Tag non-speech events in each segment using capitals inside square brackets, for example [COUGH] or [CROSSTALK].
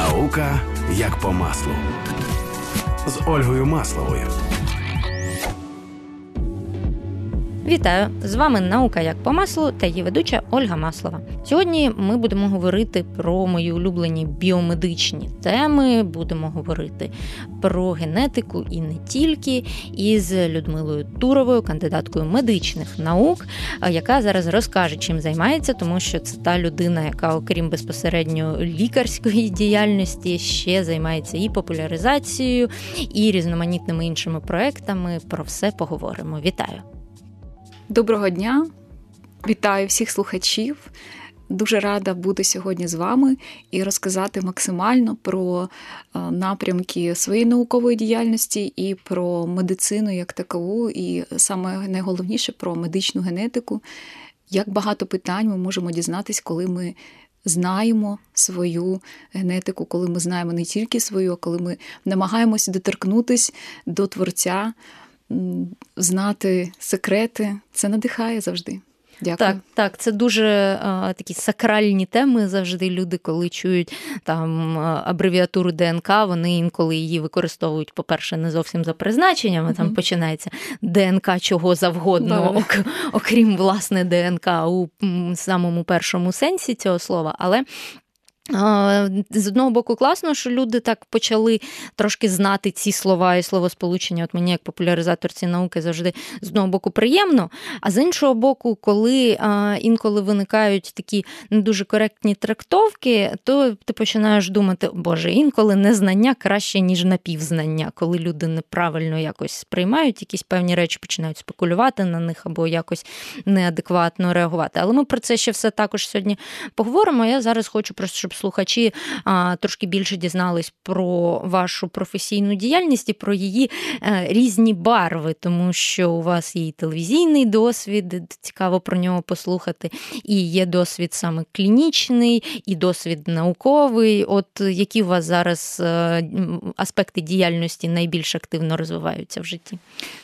Наука як по маслу з Ольгою Масловою. Вітаю! З вами наука як по маслу та її ведуча Ольга Маслова. Сьогодні ми будемо говорити про мої улюблені біомедичні теми. Будемо говорити про генетику і не тільки із Людмилою Туровою, кандидаткою медичних наук, яка зараз розкаже, чим займається, тому що це та людина, яка, окрім безпосередньо лікарської діяльності, ще займається і популяризацією, і різноманітними іншими проектами. Про все поговоримо. Вітаю! Доброго дня, вітаю всіх слухачів. Дуже рада бути сьогодні з вами і розказати максимально про е, напрямки своєї наукової діяльності і про медицину як такову, і саме найголовніше про медичну генетику. Як багато питань ми можемо дізнатись, коли ми знаємо свою генетику, коли ми знаємо не тільки свою, а коли ми намагаємося доторкнутися до творця знати секрети. Це надихає завжди. Дякую. Так, так, це дуже а, такі сакральні теми. Завжди люди, коли чують там абревіатуру ДНК, вони інколи її використовують, по-перше, не зовсім за призначеннями. Там починається ДНК чого завгодно, ок, окрім власне ДНК у самому першому сенсі цього слова. Але з одного боку, класно, що люди так почали трошки знати ці слова і словосполучення. От мені, як популяризаторці науки, завжди з одного боку приємно. А з іншого боку, коли інколи виникають такі не дуже коректні трактовки, то ти починаєш думати, боже, інколи незнання краще, ніж напівзнання, коли люди неправильно якось сприймають якісь певні речі, починають спекулювати на них або якось неадекватно реагувати. Але ми про це ще все також сьогодні поговоримо. Я зараз хочу просто, щоб слухачі трошки більше дізнались про вашу професійну діяльність і про її е, різні барви, тому що у вас є телевізійний досвід, цікаво про нього послухати, і є досвід саме клінічний, і досвід науковий. От які у вас зараз е, аспекти діяльності найбільш активно розвиваються в житті?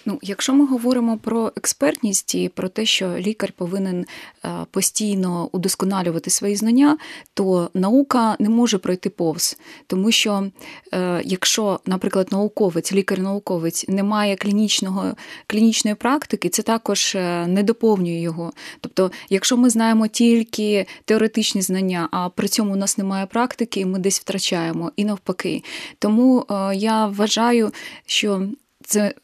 Ну, якщо ми говоримо про експертність і про те, що лікар повинен е, постійно удосконалювати свої знання, то наука наука не може пройти повз, тому що е, якщо, наприклад, науковець, лікар-науковець не має клінічного, клінічної практики, це також е, не доповнює його. Тобто, якщо ми знаємо тільки теоретичні знання, а при цьому у нас немає практики, ми десь втрачаємо і навпаки. Тому е, я вважаю, що це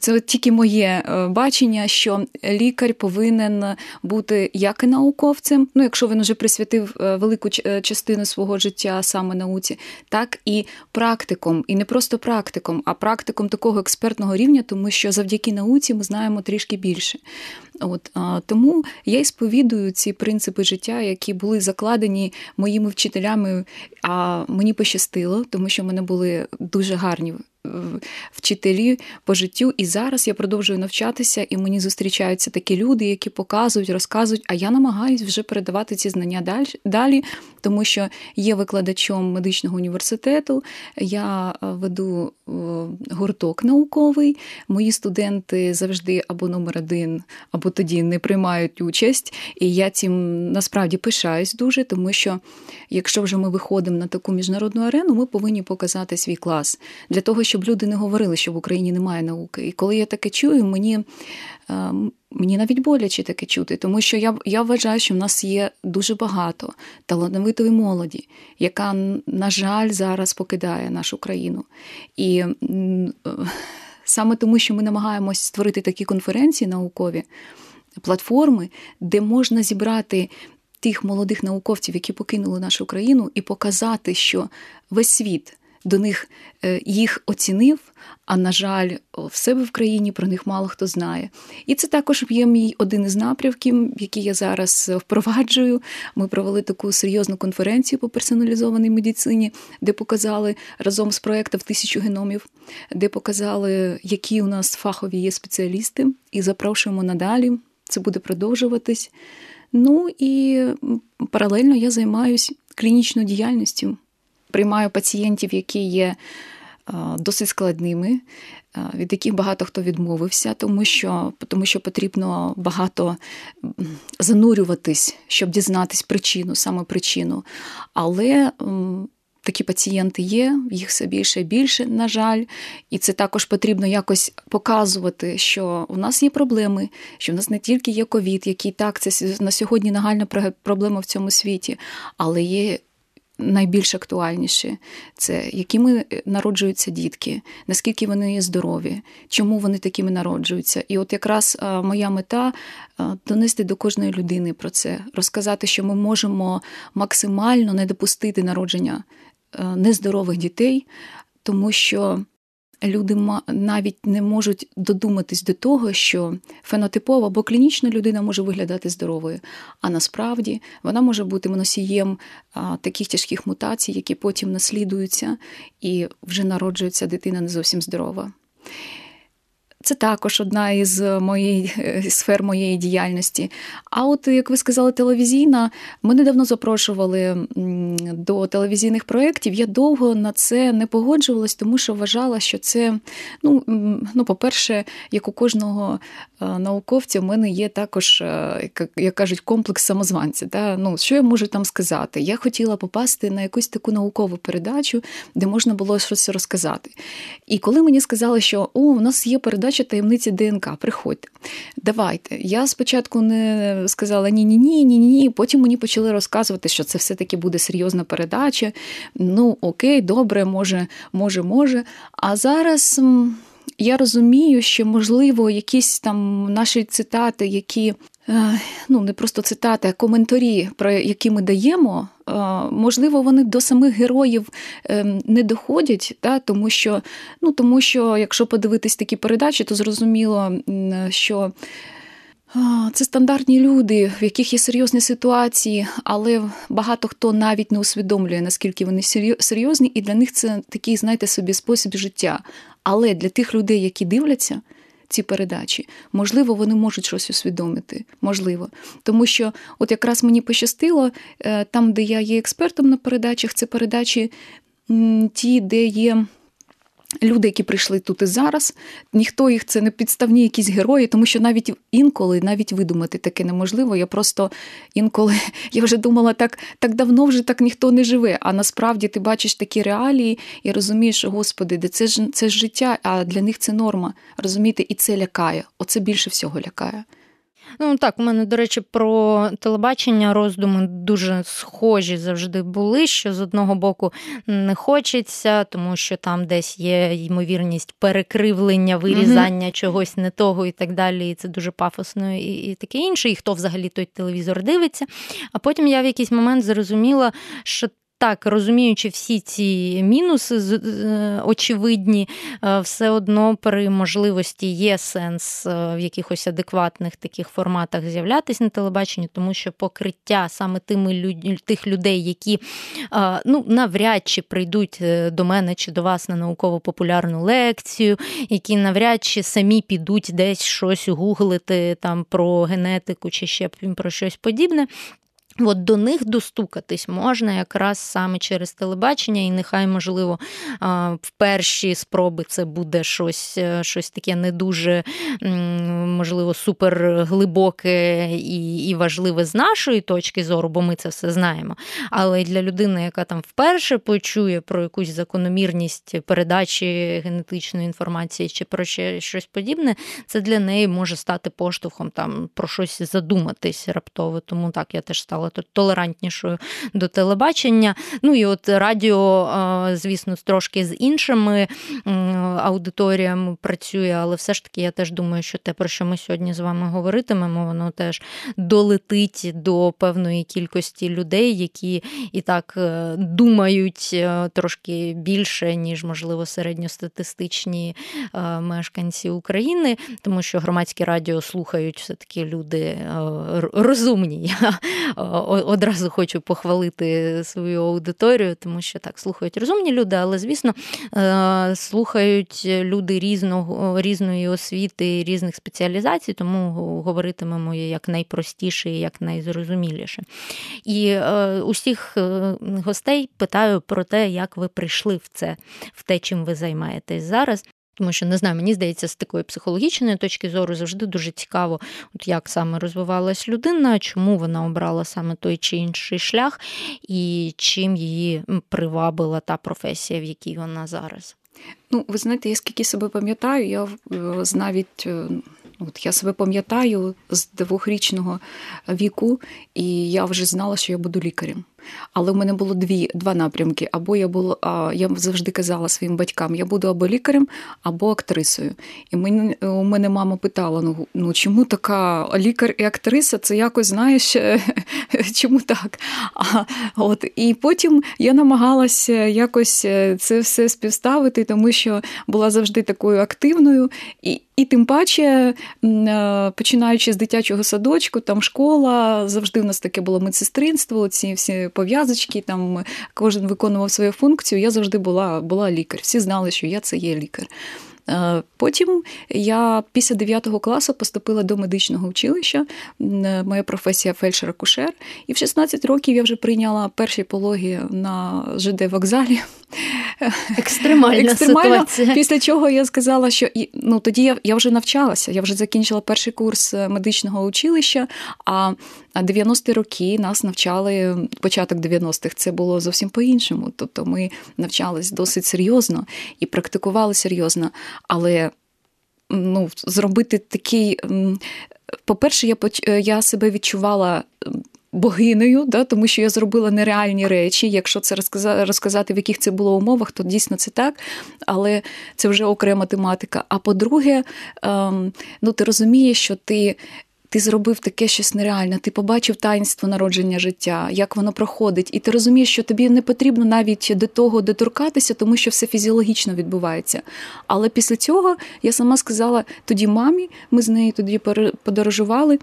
це тільки моє е, бачення, що лікар повинен бути як і науковцем, ну якщо він вже присвятив е, велику е, частину свого життя саме науці, так і практиком, і не просто практиком, а практиком такого експертного рівня, тому що завдяки науці ми знаємо трішки більше. От Тому я і сповідую ці принципи життя, які були закладені моїми вчителями, а мені пощастило, тому що в мене були дуже гарні вчителі по життю. І зараз я продовжую навчатися, і мені зустрічаються такі люди, які показують, розказують. А я намагаюсь вже передавати ці знання далі, тому що є викладачом медичного університету. Я е, веду гурток науковий. Мої студенти завжди або номер один, або тоді не приймають участь. І я цим насправді пишаюсь дуже, тому що якщо вже ми виходимо на таку міжнародну арену, ми повинні показати свій клас для того, щоб люди не говорили, що в Україні немає науки. І коли я таке чую, мені е, мені навіть боляче таке чути, тому що я я вважаю, що в нас є дуже багато талановитої молоді, яка, на жаль, зараз покидає нашу країну. І е, саме тому, що ми намагаємось створити такі конференції наукові, платформи, де можна зібрати. Тих молодих науковців, які покинули нашу країну, і показати, що весь світ до них е, їх оцінив. А на жаль, в себе в країні про них мало хто знає. І це також є мій один із напрямків, який я зараз впроваджую. Ми провели таку серйозну конференцію по персоналізованій медицині, де показали разом з проектом тисячу геномів, де показали, які у нас фахові є спеціалісти, і запрошуємо надалі. Це буде продовжуватись. Ну і паралельно я займаюся клінічною діяльністю приймаю пацієнтів, які є досить складними, від яких багато хто відмовився, тому що тому що потрібно багато занурюватись, щоб дізнатись причину, саме причину. Але такі пацієнти є, їх все більше і більше, на жаль, і це також потрібно якось показувати, що у нас є проблеми, що в нас не тільки є ковід, який так це на сьогодні нагальна проблема в цьому світі, але є найбільш актуальніші це якими е, народжуються дітки, наскільки вони є здорові, чому вони такими народжуються. І от якраз моя мета донести до кожної людини про це, розказати, що ми можемо максимально не допустити народження нездорових дітей, тому що люди навіть не можуть додуматись до того, що фенотипова або клінічна людина може виглядати здоровою, а насправді вона може бути носієм таких тяжких мутацій, які потім наслідуються, і вже народжується дитина не зовсім здорова. Це також одна із моєї сфер моєї діяльності. А от, як ви сказали, телевізійна, ми недавно запрошували до телевізійних проєктів. Я довго на це не погоджувалась, тому що вважала, що це, ну, ну по-перше, як у кожного е, науковця, в мене є також, е, як кажуть, комплекс самозванця. Да? Ну, Що я можу там сказати? Я хотіла попасти на якусь таку наукову передачу, де можна було щось розказати. І коли мені сказали, що о, у нас є передача передача таємниці ДНК. Приходьте. Давайте. Я спочатку не сказала ні-ні, ні, ні, ні. Потім мені почали розказувати, що це все-таки буде серйозна передача. Ну, окей, добре, може, може, може. А зараз. Я розумію, що, можливо, якісь там наші цитати, які Е, ну не просто цитати, а коментарі, про які ми даємо, е, можливо, вони до самих героїв ем, не доходять, да, тому що, ну, тому що, якщо подивитись такі передачі, то зрозуміло, що. Це стандартні люди, в яких є серйозні ситуації, але багато хто навіть не усвідомлює, наскільки вони серйозні, і для них це такий, знаєте, собі спосіб життя. Але для тих людей, які дивляться, ці передачі. Можливо, вони можуть щось усвідомити. Можливо. Тому що, от якраз мені пощастило, е, там, де я є експертом на передачах, це передачі ті, де є Люди, які прийшли тут і зараз, ніхто їх це не підставні якісь герої, тому що навіть інколи навіть видумати таке неможливо. Я просто інколи [LAUGHS] я вже думала, так так давно вже так ніхто не живе. А насправді ти бачиш такі реалії і розумієш, господи, де це ж це ж життя, а для них це норма. Розумієте, і це лякає. Оце більше всього лякає. Ну так, у мене, до речі, про телебачення роздуми дуже схожі завжди були. Що з одного боку не хочеться, тому що там десь є ймовірність перекривлення, вирізання mm чогось не того і так далі. І це дуже пафосно і, і таке інше. І хто взагалі той телевізор дивиться. А потім я в якийсь момент зрозуміла, що так, розуміючи всі ці мінуси е, очевидні, е, все одно при можливості є сенс е, в якихось адекватних таких форматах з'являтися на телебаченні, тому що покриття саме тими люд... тих людей, які ну, навряд чи прийдуть до мене чи до вас на науково популярну лекцію, які навряд чи самі підуть десь щось гуглити там про генетику чи ще про щось подібне. От до них достукатись можна якраз саме через телебачення, і нехай, можливо, в перші спроби це буде щось е, щось таке не дуже, можливо, суперглибоке і і важливе з нашої точки зору, бо ми це все знаємо. Але для людини, яка там вперше почує про якусь закономірність передачі генетичної інформації чи про ще щось подібне, це для неї може стати поштовхом там про щось задуматись раптово. Тому так я теж стала стала толерантнішою до телебачення. Ну і от радіо, звісно, трошки з іншими аудиторіями працює, але все ж таки я теж думаю, що те, про що ми сьогодні з вами говоритимемо, воно теж долетить до певної кількості людей, які і так е, думають е, трошки більше, ніж, можливо, середньостатистичні е, мешканці України, тому що громадські радіо слухають все-таки люди розумні [LAUGHS] одразу хочу похвалити свою аудиторію, тому що так слухають розумні люди, але, звісно, е, слухають люди різного, різної освіти, різних спеціалізацій, тому говоритимемо як найпростіше і як найзрозуміліше. І е, усіх е, гостей питаю про те, як ви прийшли в це, в те, чим ви займаєтесь зараз. Тому що не знаю, мені здається, з такої психологічної точки зору завжди дуже цікаво, от як саме розвивалась людина, чому вона обрала саме той чи інший шлях, і чим її привабила та професія, в якій вона зараз. Ну, ви знаєте, я скільки себе пам'ятаю, я навіть е, от я себе пам'ятаю з двохрічного віку, і я вже знала, що я буду лікарем. Але в мене було дві два напрямки. Або я була, я завжди казала своїм батькам, я буду або лікарем, або актрисою. І мені, у мене мама питала: ну ну чому така лікар і актриса? Це якось знаєш, [LAUGHS] чому так? А, от, І потім я намагалася якось е, це все співставити, тому що була завжди такою активною. І і тим паче, е, починаючи з дитячого садочку, там школа, завжди в нас таке було медсестринство, ці всі пов'язочки, там кожен виконував свою функцію. Я завжди була, була лікар. Всі знали, що я це є лікар. Е, потім я після 9 класу поступила до медичного училища. Моя професія фельдшер-акушер. І в 16 років я вже прийняла перші пологи на ЖД вокзалі. Екстремальна Екстремально, ситуація. Після чого я сказала, що ну тоді я я вже навчалася, я вже закінчила перший курс е, медичного училища. А 90-ті роки нас навчали початок 90-х, Це було зовсім по-іншому. Тобто ми навчались досить серйозно і практикували серйозно. Але ну, зробити такий. По-перше, я е, я себе відчувала богинею, да, тому що я зробила нереальні речі. Якщо це розказати, в яких це було умовах, то дійсно це так, але це вже окрема тематика. А по-друге, ем, ну ти розумієш, що ти ти зробив таке щось нереальне, ти побачив таїнство народження життя, як воно проходить, і ти розумієш, що тобі не потрібно навіть до того доторкатися, тому що все фізіологічно відбувається. Але після цього я сама сказала тоді мамі, ми з нею тоді подорожували,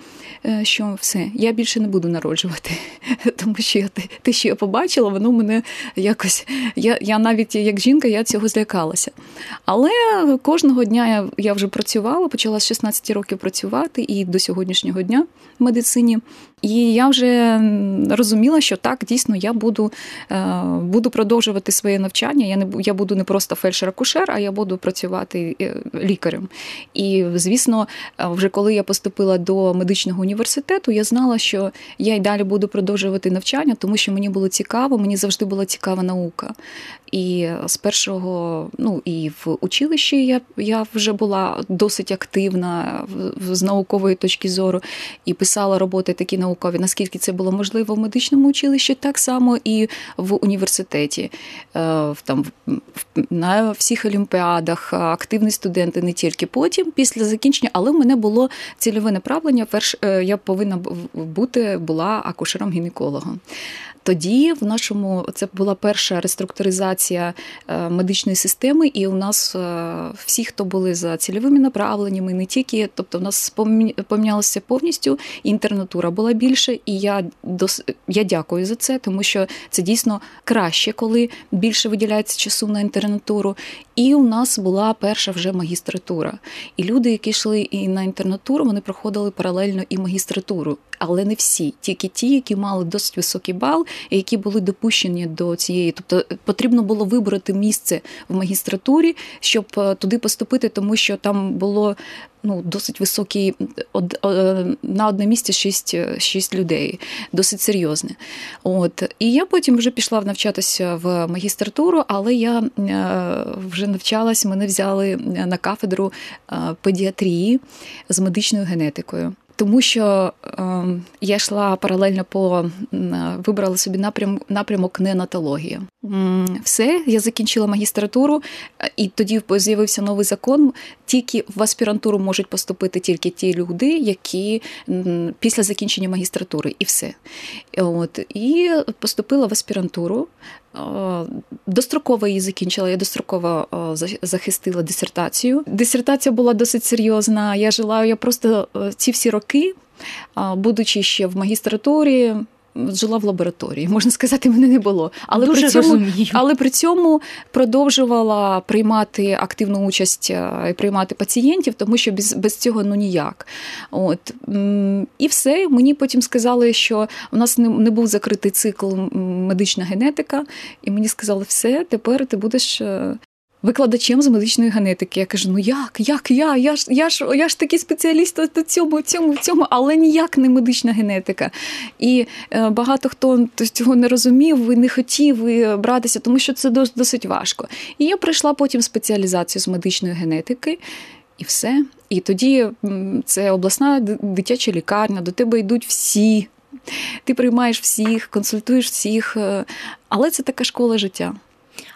е, що все, я більше не буду народжувати, [LAUGHS] тому що я те, що я побачила, воно мене якось. Я я навіть як жінка я цього злякалася. Але кожного дня я, я вже працювала, почала з 16 років працювати і до сьогоднішнього сьогоднішнього дня в медицині. І я вже розуміла, що так, дійсно, я буду е, буду продовжувати своє навчання. Я не я буду не просто фельдшер-акушер, а я буду працювати е, лікарем. І, звісно, е, вже коли я поступила до медичного університету, я знала, що я й далі буду продовжувати навчання, тому що мені було цікаво, мені завжди була цікава наука. І з першого, ну і в училищі я я вже була досить активна з наукової точки зору і писала роботи такі наукові, наскільки це було можливо в медичному училищі, так само і в університеті. Е, там на всіх олімпіадах активні студенти не тільки потім, після закінчення, але в мене було цільове направлення. Перш е, я повинна бути була акушером-гінекологом. Тоді в нашому це була перша реструктуризація е, медичної системи, і у нас е, всі, хто були за цільовими направленнями, не тільки, тобто, у нас помінялася повністю інтернатура була більше, і я дос... я дякую за це, тому що це дійсно краще, коли більше виділяється часу на інтернатуру. І у нас була перша вже магістратура. І люди, які йшли і на інтернатуру, вони проходили паралельно і магістратуру, але не всі, тільки ті, які мали досить високий бал, які були допущені до цієї. Тобто потрібно було вибрати місце в магістратурі, щоб е, туди поступити, тому що там було ну, досить високий на одне місце шість, шість людей, досить серйозне. От. І я потім вже пішла навчатися в магістратуру, але я е, вже навчалась, мене взяли на кафедру е, педіатрії з медичною генетикою. Тому що е, я йшла паралельно по вибрала собі напрям, напрямок неонатологія. Все, я закінчила магістратуру, е, і тоді з'явився новий закон. Тільки в аспірантуру можуть поступити тільки ті люди, які після закінчення магістратури, і все. От і поступила в аспірантуру. Достроково її закінчила, я достроково захистила дисертацію. Дисертація була досить серйозна. Я жила, я просто е, ці всі роки, будучи ще в магістратурі, жила в лабораторії, можна сказати, мене не було. Але Дуже при цьому розумію. але при цьому продовжувала приймати активну участь е, і приймати пацієнтів, тому що без без цього ну ніяк. От і все. Мені потім сказали, що у нас не, не був закритий цикл медична генетика, і мені сказали, все, тепер ти будеш. Е, викладачем з медичної генетики. Я кажу: ну як, як я? Я ж я ж я ж такий спеціаліст у цьому, цьому, в цьому, але ніяк не медична генетика. І е, багато хто цього не розумів і не хотів і братися, тому що це досить важко. І я пройшла потім спеціалізацію з медичної генетики. І все. І тоді це обласна дитяча лікарня, до тебе йдуть всі, ти приймаєш всіх, консультуєш всіх, е, але це така школа життя.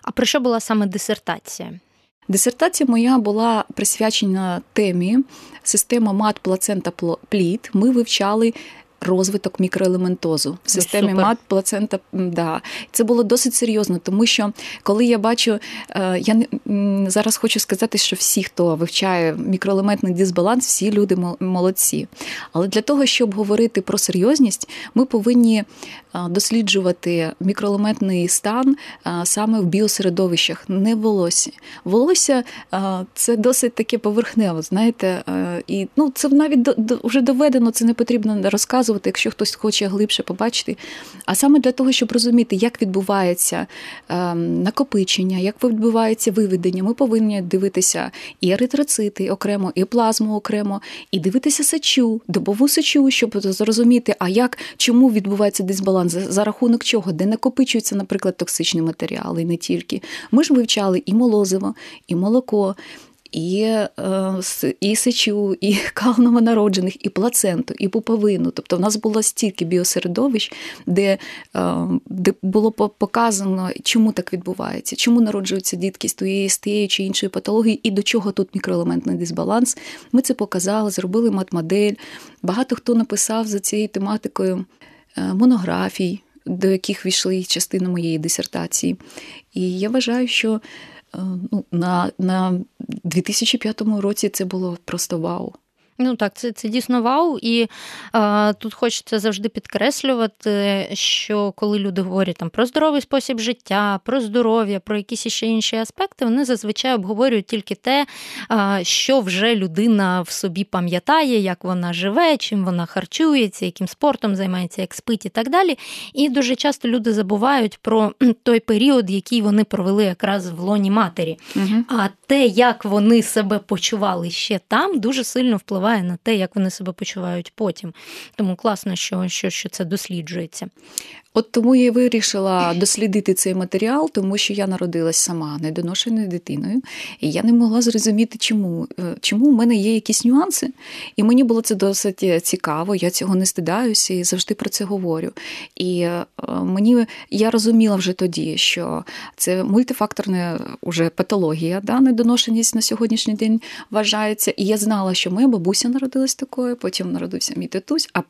А про що була саме дисертація? Дисертація моя була присвячена темі система мат плацента плід. Ми вивчали розвиток мікроелементозу в системі Супер. мат плацента. Да. Це було досить серйозно, тому що коли я бачу, е, я зараз хочу сказати, що всі, хто вивчає мікроелементний дисбаланс, всі люди молодці. Але для того, щоб говорити про серйозність, ми повинні досліджувати мікроелементний стан е, саме в біосередовищах, не в волосі. Волосся це досить таке поверхнево, знаєте, і ну, це навіть вже доведено, це не потрібно розказувати якщо хтось хоче глибше побачити. А саме для того, щоб розуміти, як відбувається накопичення, як відбувається виведення, ми повинні дивитися і еритроцити окремо, і плазму окремо, і дивитися сечу, добову сечу, щоб зрозуміти, а як чому відбувається дисбаланс, за рахунок чого, де накопичуються, наприклад, токсичні матеріали, і не тільки. Ми ж вивчали і молозиво, і молоко і е, і сечу, і [LAUGHS] кал новонароджених, і плаценту, і пуповину. Тобто в нас було стільки біосередовищ, де е, де було показано, чому так відбувається, чому народжуються дітки з тієї з тієї чи іншої патології, і до чого тут мікроелементний дисбаланс. Ми це показали, зробили матмодель. Багато хто написав за цією тематикою монографій, до яких війшли частина моєї дисертації. І я вважаю, що ну, на, на 2005 році це було просто вау. Ну так, це це дійсно вау, і а, тут хочеться завжди підкреслювати, що коли люди говорять там про здоровий спосіб життя, про здоров'я, про якісь ще інші аспекти, вони зазвичай обговорюють тільки те, а, що вже людина в собі пам'ятає, як вона живе, чим вона харчується, яким спортом займається, як спить і так далі. І дуже часто люди забувають про [CLEARS THROAT] той період, який вони провели якраз в лоні матері. Угу. А те, як вони себе почували ще там, дуже сильно впливає впливає на те, як вони себе почувають потім. Тому класно, що, що, що це досліджується. От тому я вирішила дослідити цей матеріал, тому що я народилась сама недоношеною дитиною, і я не могла зрозуміти, чому е, чому в мене є якісь нюанси. І мені було це досить цікаво, я цього не стидаюся і завжди про це говорю. І е, мені я розуміла вже тоді, що це мультифакторна уже патологія, да, недоношеність на сьогоднішній день вважається. І я знала, що моя бабуся народилась такою, потім народився мій татусь. а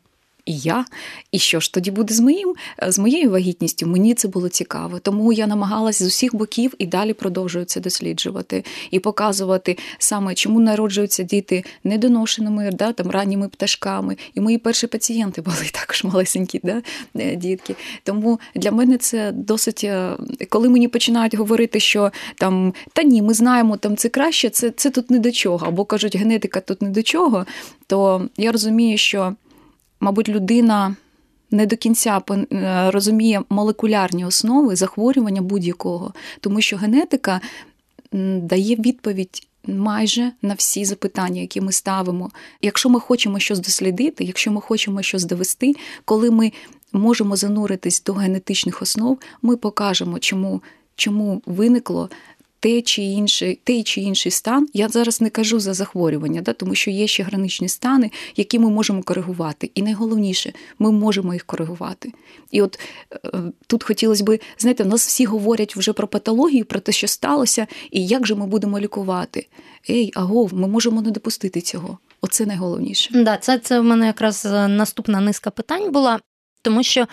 і я. І що ж тоді буде з моїм, з моєю вагітністю? Мені це було цікаво. Тому я намагалась з усіх боків і далі продовжую це досліджувати і показувати саме, чому народжуються діти недоношеними, да, там ранніми пташками. І мої перші пацієнти були [LAUGHS] також малесенькі да, е, дітки. Тому для мене це досить, е, коли мені починають говорити, що там та ні, ми знаємо, там це краще, це, це тут не до чого, або кажуть, генетика тут не до чого, то я розумію, що мабуть, людина не до кінця е, розуміє молекулярні основи захворювання будь-якого, тому що генетика дає відповідь. Майже на всі запитання, які ми ставимо. Якщо ми хочемо щось дослідити, якщо ми хочемо щось довести, коли ми можемо зануритись до генетичних основ, ми покажемо, чому чому виникло те чи інший, той чи інший стан. Я зараз не кажу за захворювання, да, тому що є ще граничні стани, які ми можемо коригувати. І найголовніше, ми можемо їх коригувати. І от е, тут хотілося б, знаєте, в нас всі говорять вже про патологію, про те, що сталося, і як же ми будемо лікувати. Ей, агов, ми можемо не допустити цього. Оце найголовніше. Да, це це в мене якраз е, наступна низка питань була, тому що.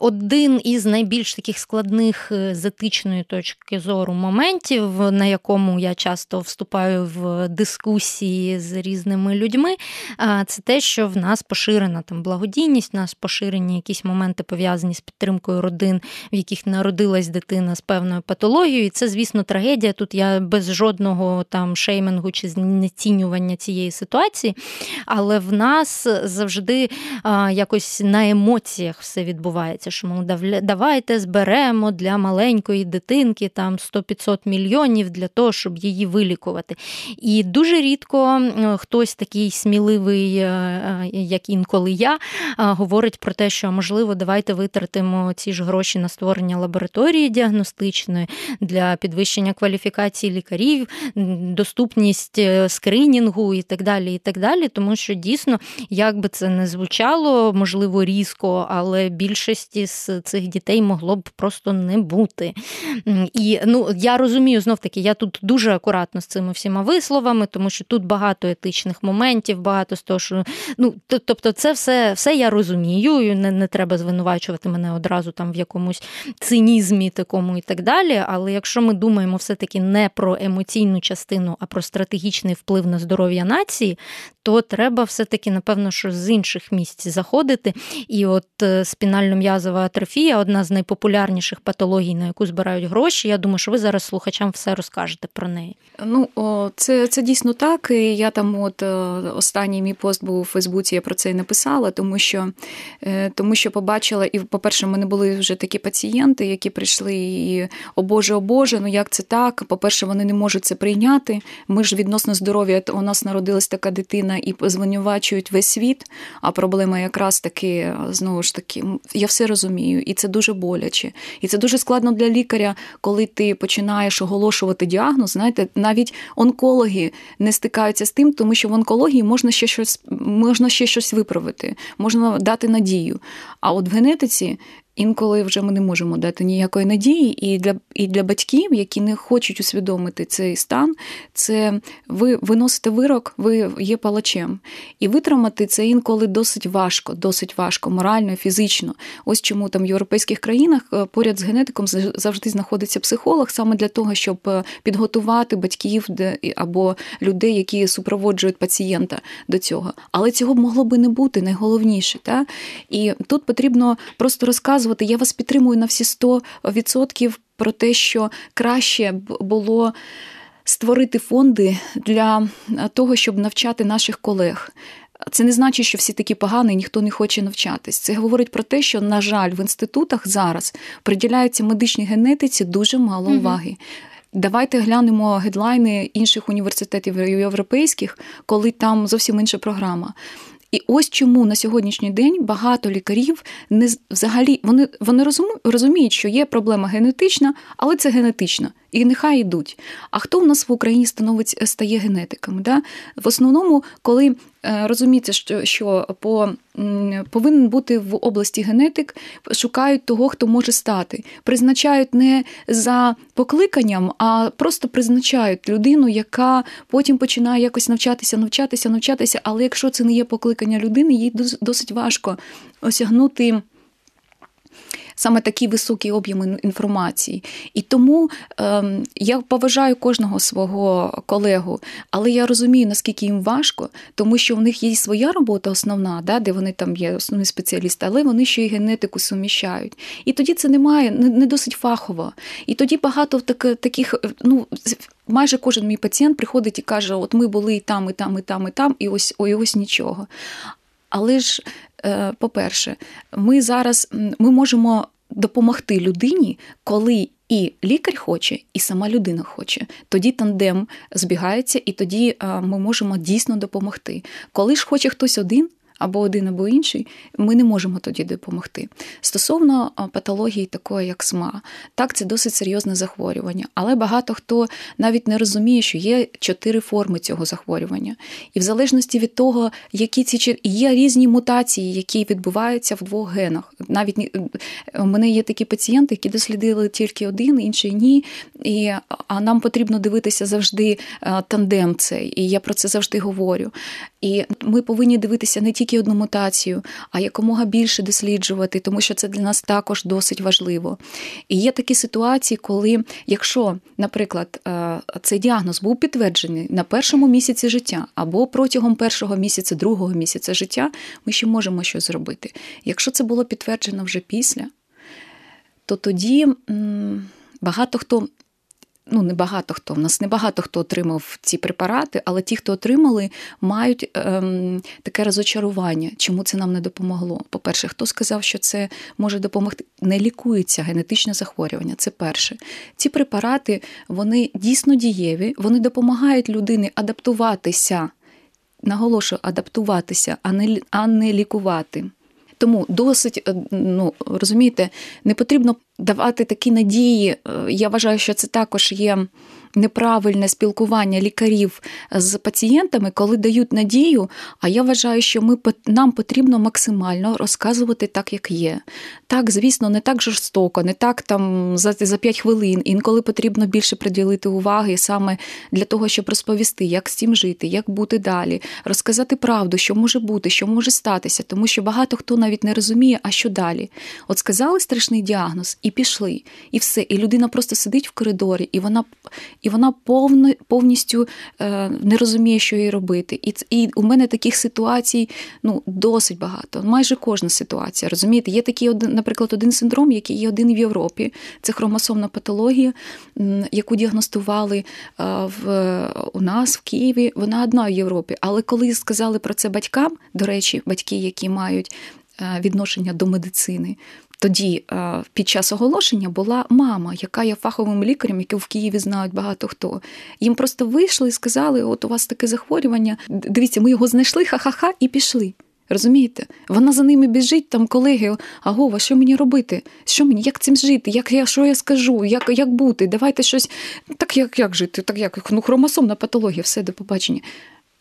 Один із найбільш таких складних е, з етичної точки зору моментів, на якому я часто вступаю в дискусії з різними людьми, це те, що в нас поширена там благодійність, в нас поширені якісь моменти пов'язані з підтримкою родин, в яких народилась дитина з певною патологією. І це, звісно, трагедія. Тут я без жодного там шеймингу чи знецінювання цієї ситуації, але в нас завжди якось на емоціях все відбувається відбувається, що мов давайте зберемо для маленької дитинки там 100-500 мільйонів для того, щоб її вилікувати. І дуже рідко хтось такий сміливий, е, е, як інколи я, говорить про те, що можливо, давайте витратимо ці ж гроші на створення лабораторії діагностичної для підвищення кваліфікації лікарів, доступність е, скринінгу і так далі. і так далі, Тому що дійсно, як би це не звучало, можливо, різко, але більшості з цих дітей могло б просто не бути. І ну, я розумію, знов таки, я тут дуже акуратно з цими всіма висловами, тому що тут багато етичних моментів, багато з того, що ну тобто, це все все я розумію. Не, не треба звинувачувати мене одразу там в якомусь цинізмі такому і так далі. Але якщо ми думаємо все-таки не про емоційну частину, а про стратегічний вплив на здоров'я нації, то треба все-таки, напевно, що з інших місць заходити. І от е, спінально-м'язова атрофія одна з найпопулярніших патологій, на яку збирають гроші. Я думаю, що ви зараз слухачам все розкажете про неї. Ну, це це дійсно так. І Я там, от е, останній мій пост був у Фейсбуці, я про це і написала, тому що е, тому що побачила, і, по-перше, в мене були вже такі пацієнти, які прийшли і о Боже, о Боже, ну як це так? По-перше, вони не можуть це прийняти. Ми ж відносно здоров'я, у нас народилась така дитина і звинувачують весь світ. А проблема якраз таки, знову ж таки, я все розумію, і це дуже боляче. І це дуже складно для лікаря, коли ти починаєш оголошувати діагноз. Знаєте, навіть онкологи не стикаються з тим, тому що в онкології можна ще щось можна ще щось виправити, можна дати надію. А от в генетиці Інколи вже ми не можемо дати ніякої надії, і для і для батьків, які не хочуть усвідомити цей стан, це ви виносите вирок, ви є палачем. І витримати це інколи досить важко, досить важко, морально, фізично. Ось чому там в європейських країнах е, поряд з генетиком завжди знаходиться психолог, саме для того, щоб е, підготувати батьків або людей, які супроводжують пацієнта до цього. Але цього могло би не бути найголовніше. Та? І тут потрібно просто розказувати розказувати. Я вас підтримую на всі 100% про те, що краще було створити фонди для того, щоб навчати наших колег. Це не значить, що всі такі погані, ніхто не хоче навчатись. Це говорить про те, що, на жаль, в інститутах зараз приділяється медичній генетиці дуже мало уваги. Давайте глянемо гедлайни інших університетів європейських, коли там зовсім інша програма. І ось чому на сьогоднішній день багато лікарів не взагалі вони вони розуміють, що є проблема генетична, але це генетична і нехай йдуть. А хто в нас в Україні становить е, стає генетиками? Да? В основному, коли е, розуміється, що що по, повинен бути в області генетик, шукають того, хто може стати. Призначають не за покликанням, а просто призначають людину, яка потім починає якось навчатися, навчатися, навчатися. Але якщо це не є покликання людини, їй досить важко осягнути саме такі високі об'єми інформації. І тому е, я поважаю кожного свого колегу, але я розумію, наскільки їм важко, тому що в них є своя робота основна, да, де вони там є основні спеціалісти, але вони ще й генетику суміщають. І тоді це немає, не, не досить фахово. І тоді багато так, таких, ну. Майже кожен мій пацієнт приходить і каже: От ми були і там, і там, і там, і там, і ось ой, ось нічого. Але ж, е, по-перше, ми зараз ми можемо допомогти людині, коли і лікар хоче, і сама людина хоче. Тоді тандем збігається, і тоді е, ми можемо дійсно допомогти. Коли ж хоче хтось один або один, або інший, ми не можемо тоді допомогти. Стосовно патології, такої, як СМА, так це досить серйозне захворювання, але багато хто навіть не розуміє, що є чотири форми цього захворювання. І в залежності від того, які ці є різні мутації, які відбуваються в двох генах. Навіть у мене є такі пацієнти, які дослідили тільки один, інший ні. І, А нам потрібно дивитися завжди тандем цей. І я про це завжди говорю. І ми повинні дивитися не тільки одну мутацію, а якомога більше досліджувати, тому що це для нас також досить важливо. І є такі ситуації, коли, якщо, наприклад, е, цей діагноз був підтверджений на першому місяці життя або протягом першого місяця, другого місяця життя, ми ще можемо щось зробити. Якщо це було підтверджено вже після, то тоді багато хто ну небагато хто в нас небагато хто отримав ці препарати, але ті, хто отримали, мають ем, таке розочарування. Чому це нам не допомогло? По-перше, хто сказав, що це може допомогти? Не лікується генетичне захворювання. Це перше. Ці препарати вони дійсно дієві, вони допомагають людині адаптуватися. Наголошую, адаптуватися, а не а не лікувати. Тому досить, е, ну розумієте, не потрібно давати такі надії. Е, я вважаю, що це також є неправильне спілкування лікарів з пацієнтами, коли дають надію. А я вважаю, що ми нам потрібно максимально розказувати так, як є. Так, звісно, не так жорстоко, не так там за за 5 хвилин. Інколи потрібно більше приділити уваги саме для того, щоб розповісти, як з цим жити, як бути далі, розказати правду, що може бути, що може статися, тому що багато хто навіть не розуміє, а що далі. От сказали страшний діагноз і пішли, і все. І людина просто сидить в коридорі, і вона і вона повно, повністю е, не розуміє, що їй робити. І і у мене таких ситуацій ну, досить багато. Майже кожна ситуація. Розумієте, є такий один, наприклад, один синдром, який є один в Європі. Це хромосомна патологія, яку діагностували е, в, у нас в Києві. Вона одна в Європі. Але коли сказали про це батькам, до речі, батьки, які мають е, відношення до медицини, тоді е, під час оголошення була мама, яка є фаховим лікарем, яку в Києві знають багато хто. Їм просто вийшли і сказали: от у вас таке захворювання. Дивіться, ми його знайшли, ха-ха-ха, і пішли. Розумієте? Вона за ними біжить, там колеги, агова, що мені робити? Що мені, як цим жити? Як я що я скажу? Як як бути? Давайте щось. Так як як жити? Так як ну, хромосомна патологія, все до побачення.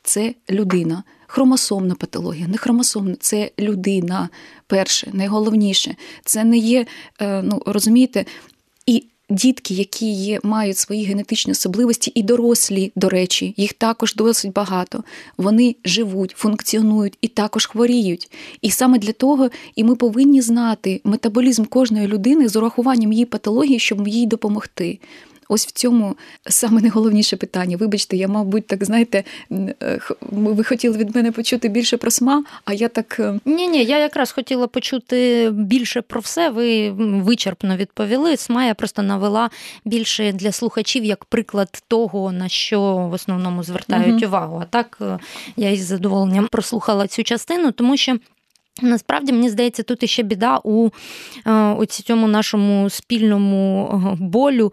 Це людина хромосомна патологія, не хромосомна, це людина. Перше, найголовніше, це не є, е, ну розумієте, і. Дітки, які є, мають свої генетичні особливості, і дорослі, до речі, їх також досить багато. Вони живуть, функціонують і також хворіють. І саме для того і ми повинні знати метаболізм кожної людини з урахуванням її патології, щоб їй допомогти. Ось в цьому саме найголовніше питання. Вибачте, я, мабуть, так знаєте, е, ви хотіли від мене почути більше про СМА, а я так. Е, ні, ні, я якраз хотіла почути більше про все. Ви вичерпно відповіли. СМА я просто навела більше для слухачів як приклад того, на що в основному звертають угу. увагу. А так е, я із задоволенням прослухала цю частину, тому що. Насправді мені здається, тут іще біда у, у цьому нашому спільному болю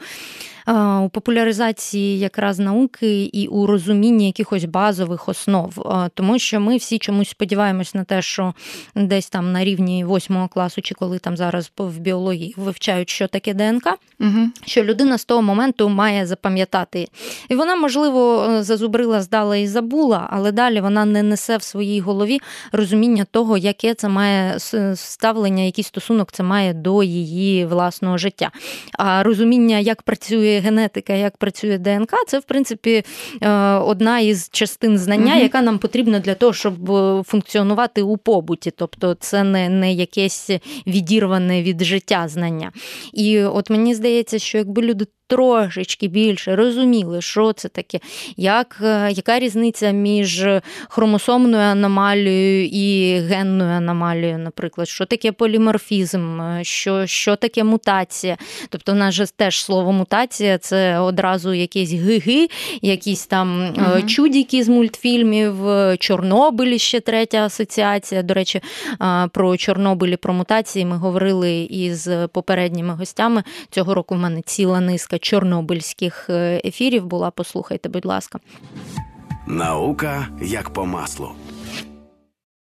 у популяризації якраз науки і у розумінні якихось базових основ, тому що ми всі чомусь сподіваємось на те, що десь там на рівні восьмого класу, чи коли там зараз в біології вивчають, що таке ДНК, угу. що людина з того моменту має запам'ятати. І вона, можливо, зазубрила, здала і забула, але далі вона не несе в своїй голові розуміння того, яке це має ставлення, який стосунок це має до її власного життя. А розуміння, як працює генетика, як працює ДНК, це в принципі е, одна із частин знання, угу. яка нам потрібна для того, щоб е, функціонувати у побуті. Тобто це не, не якесь відірване від життя знання. І от мені здається, що якби люди трошечки більше розуміли, що це таке, як, е, яка різниця між хромосомною аномалією і генною аномалією, наприклад, що таке поліморфізм, що що таке мутація. Тобто, в нас же теж слово мутація це одразу якісь гиги, якісь там угу. чудіки з мультфільмів, Чорнобиль ще третя асоціація. До речі, про Чорнобиль і про мутації ми говорили із попередніми гостями. Цього року в мене ціла низка чорнобильських е, ефірів була. Послухайте, будь ласка. Наука як по маслу.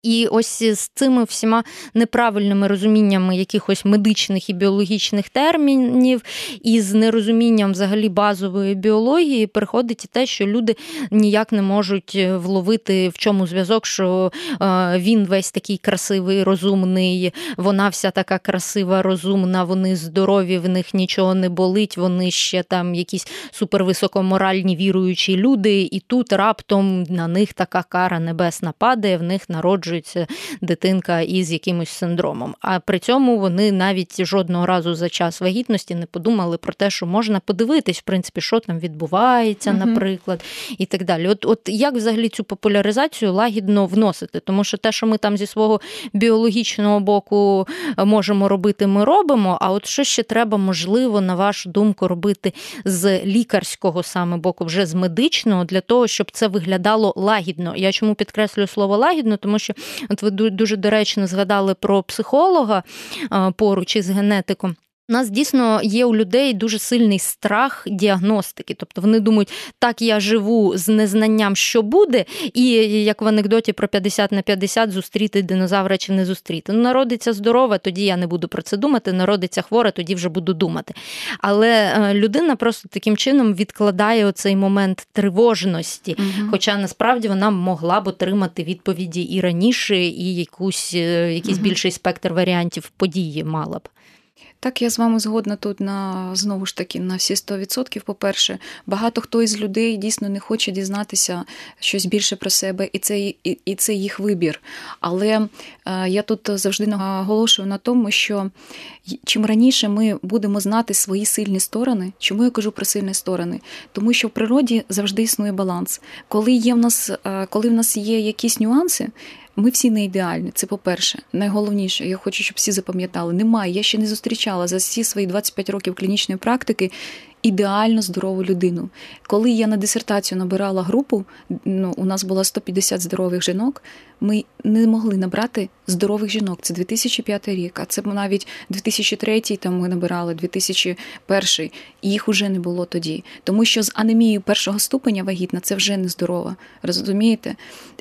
І ось з цими всіма неправильними розуміннями якихось медичних і біологічних термінів, і з нерозумінням взагалі базової біології приходить і те, що люди ніяк не можуть вловити в чому зв'язок, що е, він весь такий красивий, розумний, вона вся така красива, розумна, вони здорові, в них нічого не болить, вони ще там якісь супервисокоморальні віруючі люди, і тут раптом на них така кара небесна падає, в них народжується народжується дитинка із якимось синдромом. А при цьому вони навіть жодного разу за час вагітності не подумали про те, що можна подивитись, в принципі, що там відбувається, uh наприклад, і так далі. От, От як взагалі цю популяризацію лагідно вносити? Тому що те, що ми там зі свого біологічного боку можемо робити, ми робимо. А от що ще треба, можливо, на вашу думку, робити з лікарського саме боку, вже з медичного, для того, щоб це виглядало лагідно. Я чому підкреслюю слово лагідно, тому що от ви дуже доречно згадали про психолога поруч із генетиком. У нас дійсно є у людей дуже сильний страх діагностики. Тобто вони думають, так я живу з незнанням, що буде, і як в анекдоті про 50 на 50 зустріти динозавра чи не зустріти. Ну, народиться здорова, тоді я не буду про це думати. Народиться хвора, тоді вже буду думати. Але е, людина просто таким чином відкладає оцей момент тривожності. Угу. Хоча насправді вона могла б отримати відповіді і раніше, і якусь е, якийсь угу. більший спектр варіантів події мала б. Так, я з вами згодна тут на знову ж таки на всі 100%. По-перше, багато хто із людей дійсно не хоче дізнатися щось більше про себе, і це і, і це їх вибір. Але е, я тут завжди наголошую на тому, що чим раніше ми будемо знати свої сильні сторони, чому я кажу про сильні сторони? Тому що в природі завжди існує баланс. Коли є в нас, е, коли в нас є якісь нюанси, ми всі не ідеальні. Це по-перше, найголовніше, я хочу, щоб всі запам'ятали. Немає. Я ще не зустрічала за всі свої 25 років клінічної практики ідеально здорову людину. Коли я на дисертацію набирала групу, ну у нас було 150 здорових жінок. Ми не могли набрати здорових жінок. Це 2005 рік, а це навіть 2003, там ми набирали 2001, і їх уже не було тоді. Тому що з анемією першого ступеня вагітна це вже не здорова. Розумієте?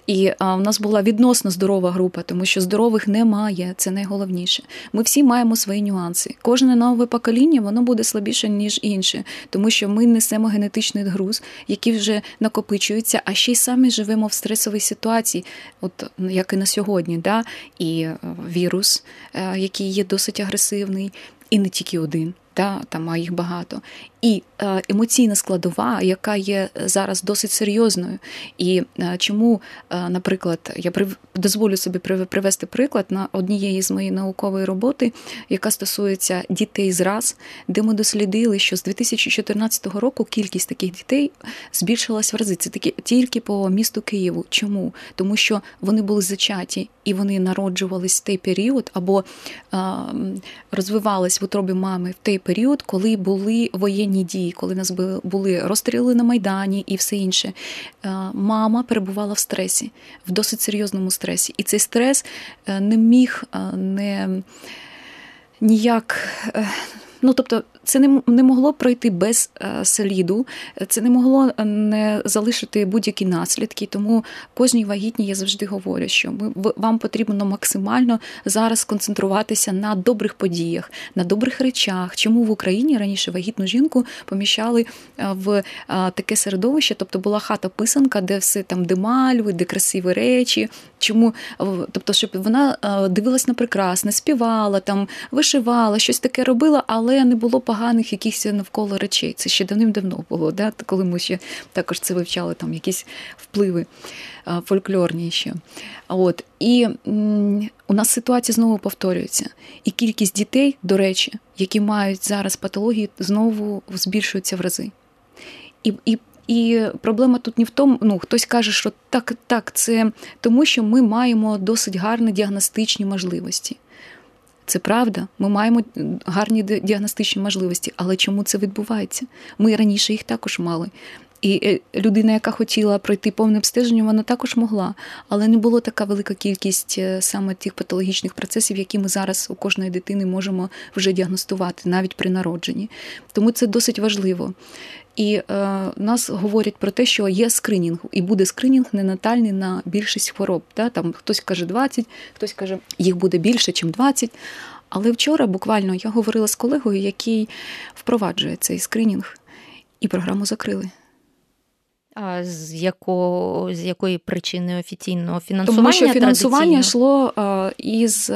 І а, в нас була відносно здорова група, тому що здорових немає, це найголовніше. Ми всі маємо свої нюанси. Кожне нове покоління воно буде слабіше, ніж інше, тому що ми несемо генетичний груз, який вже накопичується, а ще й самі живемо в стресовій ситуації, от як і на сьогодні. Да? І е, вірус, е, який є досить агресивний, і не тільки один. Та, там а їх багато. І е, емоційна складова, яка є зараз досить серйозною. І е, чому, е, наприклад, я дозволю собі привести приклад на однієї з моєї наукової роботи, яка стосується дітей зраз, де ми дослідили, що з 2014 року кількість таких дітей збільшилась в рази. Це такі тільки по місту Києву. Чому? Тому що вони були зачаті і вони народжувались в той період або розвивались в утробі мами в той період, коли були воєнні дії, коли нас були розстріли на Майдані і все інше. Е, мама перебувала в стресі, в досить серйозному стресі. І цей стрес е, не міг е, не ніяк. Ну, тобто, це не не могло пройти без е, сліду, це не могло е, не залишити будь-які наслідки. Тому кожній вагітній я завжди говорю, що ми вам потрібно максимально зараз концентруватися на добрих подіях, на добрих речах. Чому в Україні раніше вагітну жінку поміщали е, в таке середовище, тобто була хата писанка, де все там де мальви, де красиві речі. Чому тобто, щоб вона дивилась на прекрасне, співала там, вишивала, щось таке робила, але не було поганих якихось навколо речей. Це ще давним-давно було, да? коли ми ще також це вивчали, там якісь впливи фольклорні ще. От. І у нас ситуація знову повторюється. І кількість дітей, до речі, які мають зараз патології, знову збільшується в рази. І, і і проблема тут не в тому, ну хтось каже, що так, так, це тому, що ми маємо досить гарні діагностичні можливості. Це правда, ми маємо гарні діагностичні можливості, але чому це відбувається? Ми раніше їх також мали. І е, людина, яка хотіла пройти повне обстеження, вона також могла, але не було така велика кількість е, саме тих патологічних процесів, які ми зараз у кожної дитини можемо вже діагностувати, навіть при народженні. Тому це досить важливо. І е, нас говорять про те, що є скринінг, і буде скринінг ненатальний на більшість хвороб. Да? Там Хтось каже 20, хтось каже, їх буде більше, ніж 20. Але вчора буквально я говорила з колегою, який впроваджує цей скринінг, і програму закрили. А з якого з якої причини офіційного фінансування? Тому що фінансування йшло із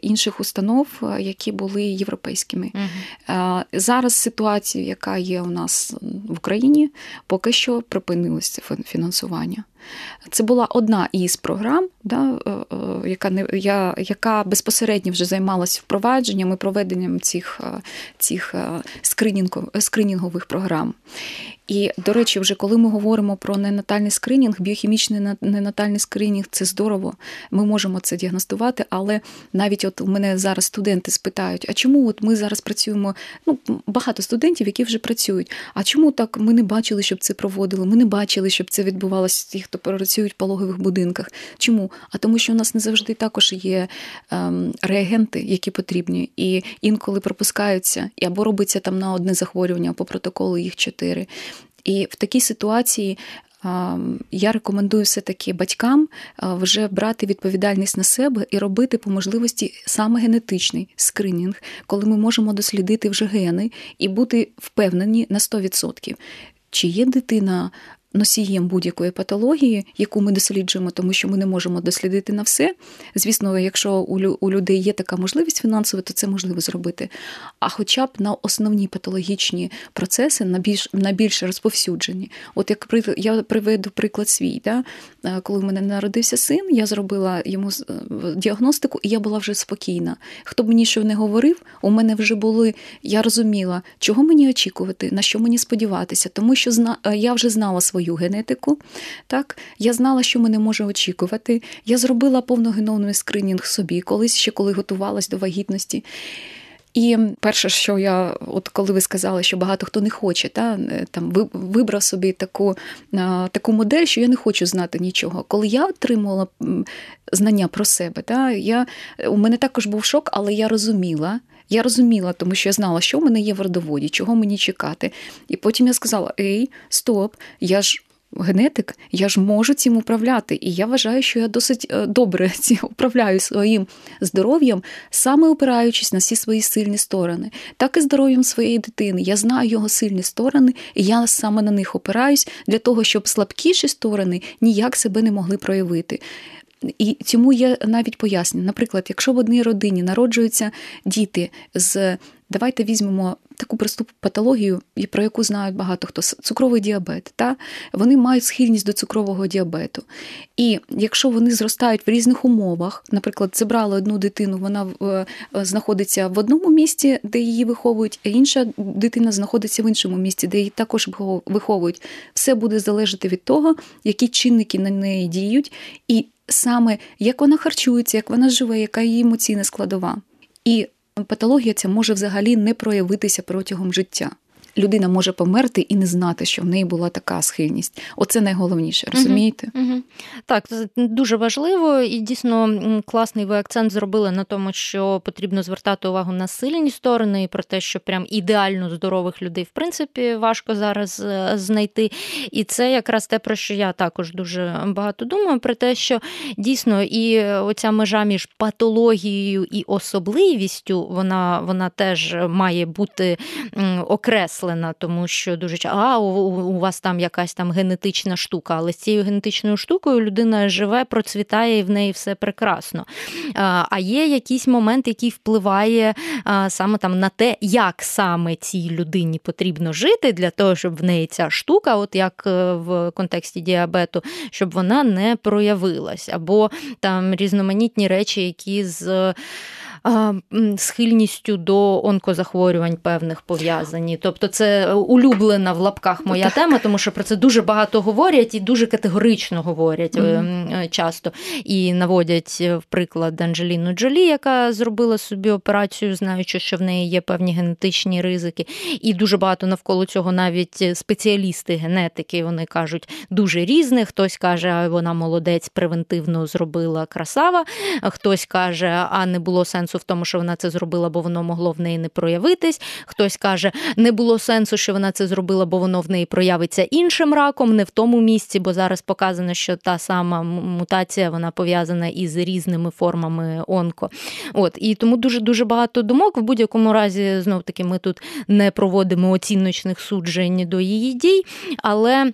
інших установ, які були європейськими. Угу. Зараз ситуація, яка є у нас в Україні, поки що припинилося фінансування. Це була одна із програм, да, яка не я, яка безпосередньо вже займалася впровадженням і проведенням цих цих скринінгових програм. І, до речі, вже коли ми говоримо про ненатальний скринінг, біохімічний ненатальний скринінг це здорово. Ми можемо це діагностувати, але навіть от у мене зараз студенти спитають: а чому от ми зараз працюємо? Ну, багато студентів, які вже працюють. А чому так ми не бачили, щоб це проводили? Ми не бачили, щоб це відбувалося хто працюють в пологових будинках. Чому? А тому, що у нас не завжди також є ем, реагенти, які потрібні, і інколи пропускаються, або робиться там на одне захворювання по протоколу їх чотири. І в такій ситуації я рекомендую все-таки батькам вже брати відповідальність на себе і робити по можливості саме генетичний скринінг, коли ми можемо дослідити вже гени і бути впевнені на 100%. Чи є дитина носієм будь-якої патології, яку ми досліджуємо, тому що ми не можемо дослідити на все. Звісно, якщо у людей є така можливість фінансова, то це можливо зробити. А хоча б на основні патологічні процеси на більш на більш розповсюджені. От як я приведу приклад свій, да? Е, коли в мене народився син, я зробила йому е, діагностику, і я була вже спокійна. Хто б мені що не говорив, у мене вже були, я розуміла, чого мені очікувати, на що мені сподіватися, тому що зна, е, я вже знала свої свою генетику. Так, Я знала, що мене може очікувати. Я зробила повногеномний скринінг собі, колись ще коли готувалась до вагітності. І перше, що я, от коли ви сказали, що багато хто не хоче, та, е, там вибрав собі таку таку модель, що я не хочу знати нічого. Коли я отримувала знання про себе, та, я, у мене також був шок, але я розуміла. Я розуміла, тому що я знала, що в мене є в родоводі, чого мені чекати. І потім я сказала: Ей, стоп, я ж. Генетик, я ж можу цим управляти, і я вважаю, що я досить е, добре [LAUGHS] управляю своїм здоров'ям, саме опираючись на всі свої сильні сторони, так і здоров'ям своєї дитини. Я знаю його сильні сторони, і я саме на них опираюсь для того, щоб слабкіші сторони ніяк себе не могли проявити. І цьому є навіть пояснення. Наприклад, якщо в одній родині народжуються діти з давайте візьмемо таку просту патологію, про яку знають багато хто цукровий діабет. Та? Вони мають схильність до цукрового діабету. І якщо вони зростають в різних умовах, наприклад, забрали одну дитину, вона е, знаходиться в одному місці, де її виховують, а інша дитина знаходиться в іншому місці, де її також виховують. Все буде залежати від того, які чинники на неї діють. і саме як вона харчується, як вона живе, яка її емоційна складова. І патологія ця може взагалі не проявитися протягом життя людина може померти і не знати, що в неї була така схильність. Оце найголовніше, розумієте? Угу, угу. Так, це дуже важливо і дійсно класний ви акцент зробили на тому, що потрібно звертати увагу на сильні сторони і про те, що прям ідеально здорових людей в принципі важко зараз е, знайти. І це якраз те, про що я також дуже багато думаю, про те, що дійсно і оця межа між патологією і особливістю, вона, вона теж має бути окреслена окреслена, тому що дуже а у, у вас там якась там генетична штука, але з цією генетичною штукою людина живе, процвітає і в неї все прекрасно. А є якийсь момент, який впливає саме там на те, як саме цій людині потрібно жити для того, щоб в неї ця штука, от як е, в контексті діабету, щоб вона не проявилась, або там різноманітні речі, які з схильністю до онкозахворювань певних пов'язані. Тобто, це улюблена в лапках моя тема, тому що про це дуже багато говорять і дуже категорично говорять mm-hmm. часто. І наводять в приклад Анджеліну Джолі, яка зробила собі операцію, знаючи, що в неї є певні генетичні ризики. І дуже багато навколо цього навіть спеціалісти генетики вони кажуть дуже різне. Хтось каже, вона молодець превентивно зробила красава, хтось каже, а не було сенсу сенсу в тому, що вона це зробила, бо воно могло в неї не проявитись. Хтось каже, не було сенсу, що вона це зробила, бо воно в неї проявиться іншим раком, не в тому місці, бо зараз показано, що та сама мутація вона пов'язана із різними формами онко. От і тому дуже дуже багато думок. В будь-якому разі, знов таки, ми тут не проводимо оціночних суджень до її дій, але.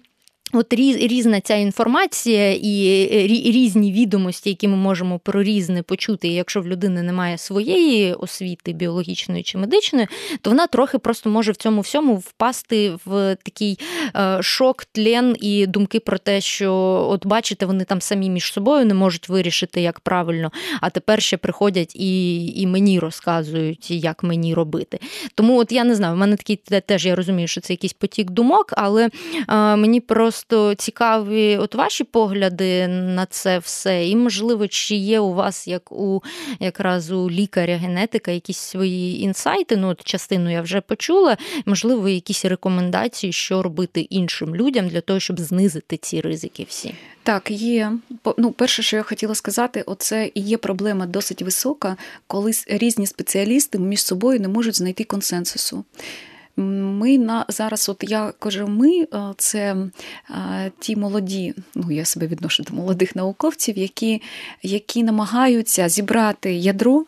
От різна ця інформація і різні відомості, які ми можемо про різне почути. Якщо в людини немає своєї освіти біологічної чи медичної, то вона трохи просто може в цьому всьому впасти в такий е, шок, тлен і думки про те, що от бачите, вони там самі між собою не можуть вирішити, як правильно, а тепер ще приходять і і мені розказують, як мені робити. Тому от я не знаю, в мене такий теж я розумію, що це якийсь потік думок, але е, мені просто просто цікаві от ваші погляди на це все. І, можливо, чи є у вас, як у якраз у лікаря-генетика, якісь свої інсайти. Ну, от частину я вже почула, можливо, якісь рекомендації, що робити іншим людям для того, щоб знизити ці ризики всі. Так, є. Ну, перше, що я хотіла сказати, оце і є проблема досить висока, коли різні спеціалісти між собою не можуть знайти консенсусу. Ми на зараз, от я кажу, ми е, це е, ті молоді, ну я себе відношу до молодих науковців, які які намагаються зібрати ядро,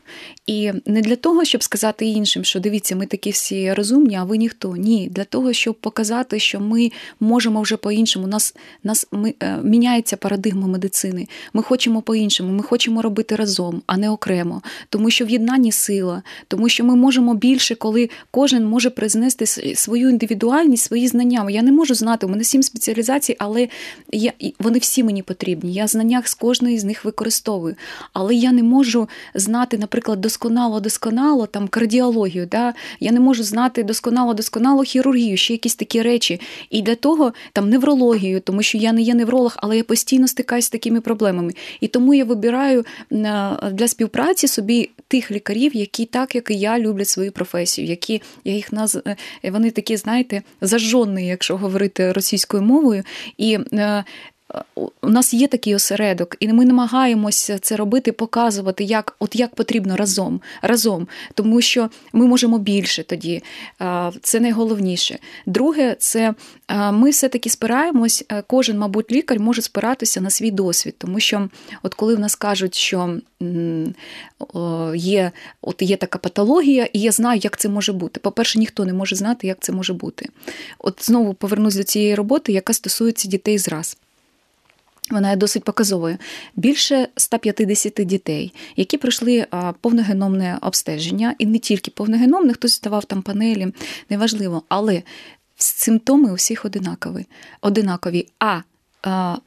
і не для того, щоб сказати іншим, що дивіться, ми такі всі розумні, а ви ніхто. Ні, для того, щоб показати, що ми можемо вже по-іншому. Нас нас ми, е, міняється парадигма медицини. Ми хочемо по-іншому, ми хочемо робити разом, а не окремо, тому що в єднанні сила, тому що ми можемо більше, коли кожен може признести донести свою індивідуальність, свої знання. Я не можу знати, у мене сім спеціалізацій, але я, вони всі мені потрібні. Я знання з кожної з них використовую. Але я не можу знати, наприклад, досконало-досконало там кардіологію. Да? Я не можу знати досконало-досконало хірургію, ще якісь такі речі. І для того там неврологію, тому що я не є невролог, але я постійно стикаюся з такими проблемами. І тому я вибираю для співпраці собі тих лікарів, які так, як і я, люблять свою професію, які я їх наз... Вони такі, знаєте, зажжені, якщо говорити російською мовою. І е, у нас є такий осередок, і ми намагаємося це робити, показувати, як от як потрібно разом, разом, тому що ми можемо більше тоді. Це найголовніше. Друге, це ми все-таки спираємось, кожен, мабуть, лікар може спиратися на свій досвід, тому що, от коли в нас кажуть, що є от є така патологія, і я знаю, як це може бути. По-перше, ніхто не може знати, як це може бути. От знову повернусь до цієї роботи, яка стосується дітей зраз. Вона є досить показовою. Більше 150 дітей, які пройшли повногеномне обстеження, і не тільки повногеномне, хтось здавав там панелі, неважливо, але симптоми у всіх одинакові. одинакові. А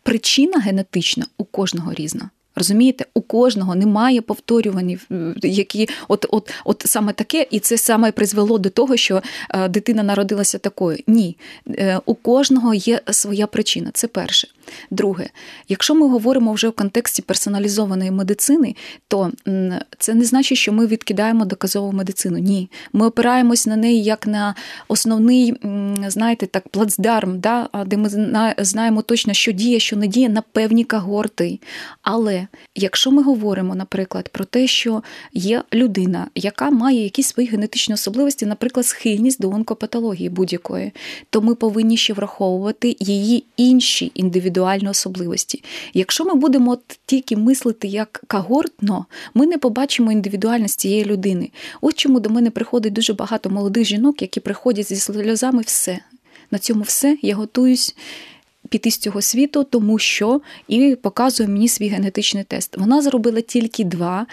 причина генетична у кожного різна. Розумієте, у кожного немає повторюваних, які от от, от саме таке, і це саме призвело до того, що е, дитина народилася такою. Ні, е, у кожного є своя причина. Це перше. Друге, якщо ми говоримо вже в контексті персоналізованої медицини, то це не значить, що ми відкидаємо доказову медицину. Ні, ми опираємось на неї як на основний, знаєте, так, плацдарм, да, де ми знаємо точно, що діє, що не діє на певні когорти. Але якщо ми говоримо, наприклад, про те, що є людина, яка має якісь свої генетичні особливості, наприклад, схильність до онкопатології будь-якої, то ми повинні ще враховувати її інші індивідуальні особливості. Якщо ми будемо тільки мислити як когортно, ми не побачимо індивідуальність цієї людини. От чому до мене приходить дуже багато молодих жінок, які приходять зі сльозами все. На цьому все я готуюсь піти з цього світу, тому що і показує мені свій генетичний тест. Вона зробила тільки два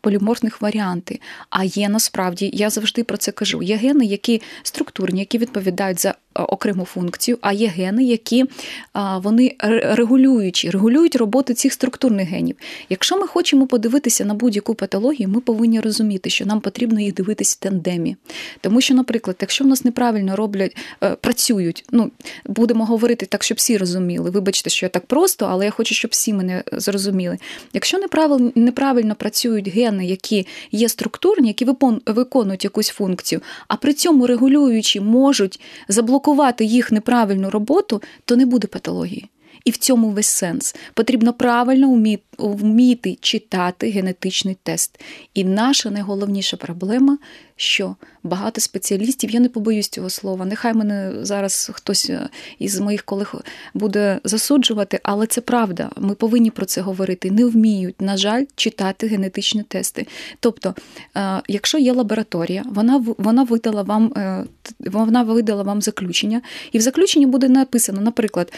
поліморфних варіанти. А є насправді, я завжди про це кажу: є гени, які структурні, які відповідають за окрему функцію, а є гени, які вони регулюючі, регулюють роботу цих структурних генів. Якщо ми хочемо подивитися на будь-яку патологію, ми повинні розуміти, що нам потрібно їх дивитися в тандемі. Тому що, наприклад, якщо в нас неправильно роблять, е, працюють, ну будемо говорити так, щоб всі розуміли. Вибачте, що я так просто, але я хочу, щоб всі мене зрозуміли. Якщо неправильно неправильно працюють гени, які є структурні, які виконують якусь функцію, а при цьому регулюючі можуть заблокувати їх неправильну роботу, то не буде патології. І в цьому весь сенс. Потрібно правильно вміти, читати генетичний тест. І наша найголовніша проблема, що багато спеціалістів, я не побоюсь цього слова, нехай мене зараз хтось е, із моїх колег буде засуджувати, але це правда. Ми повинні про це говорити. Не вміють, на жаль, читати генетичні тести. Тобто, е, якщо є лабораторія, вона вона видала вам е, вона видала вам заключення, і в заключенні буде написано, наприклад,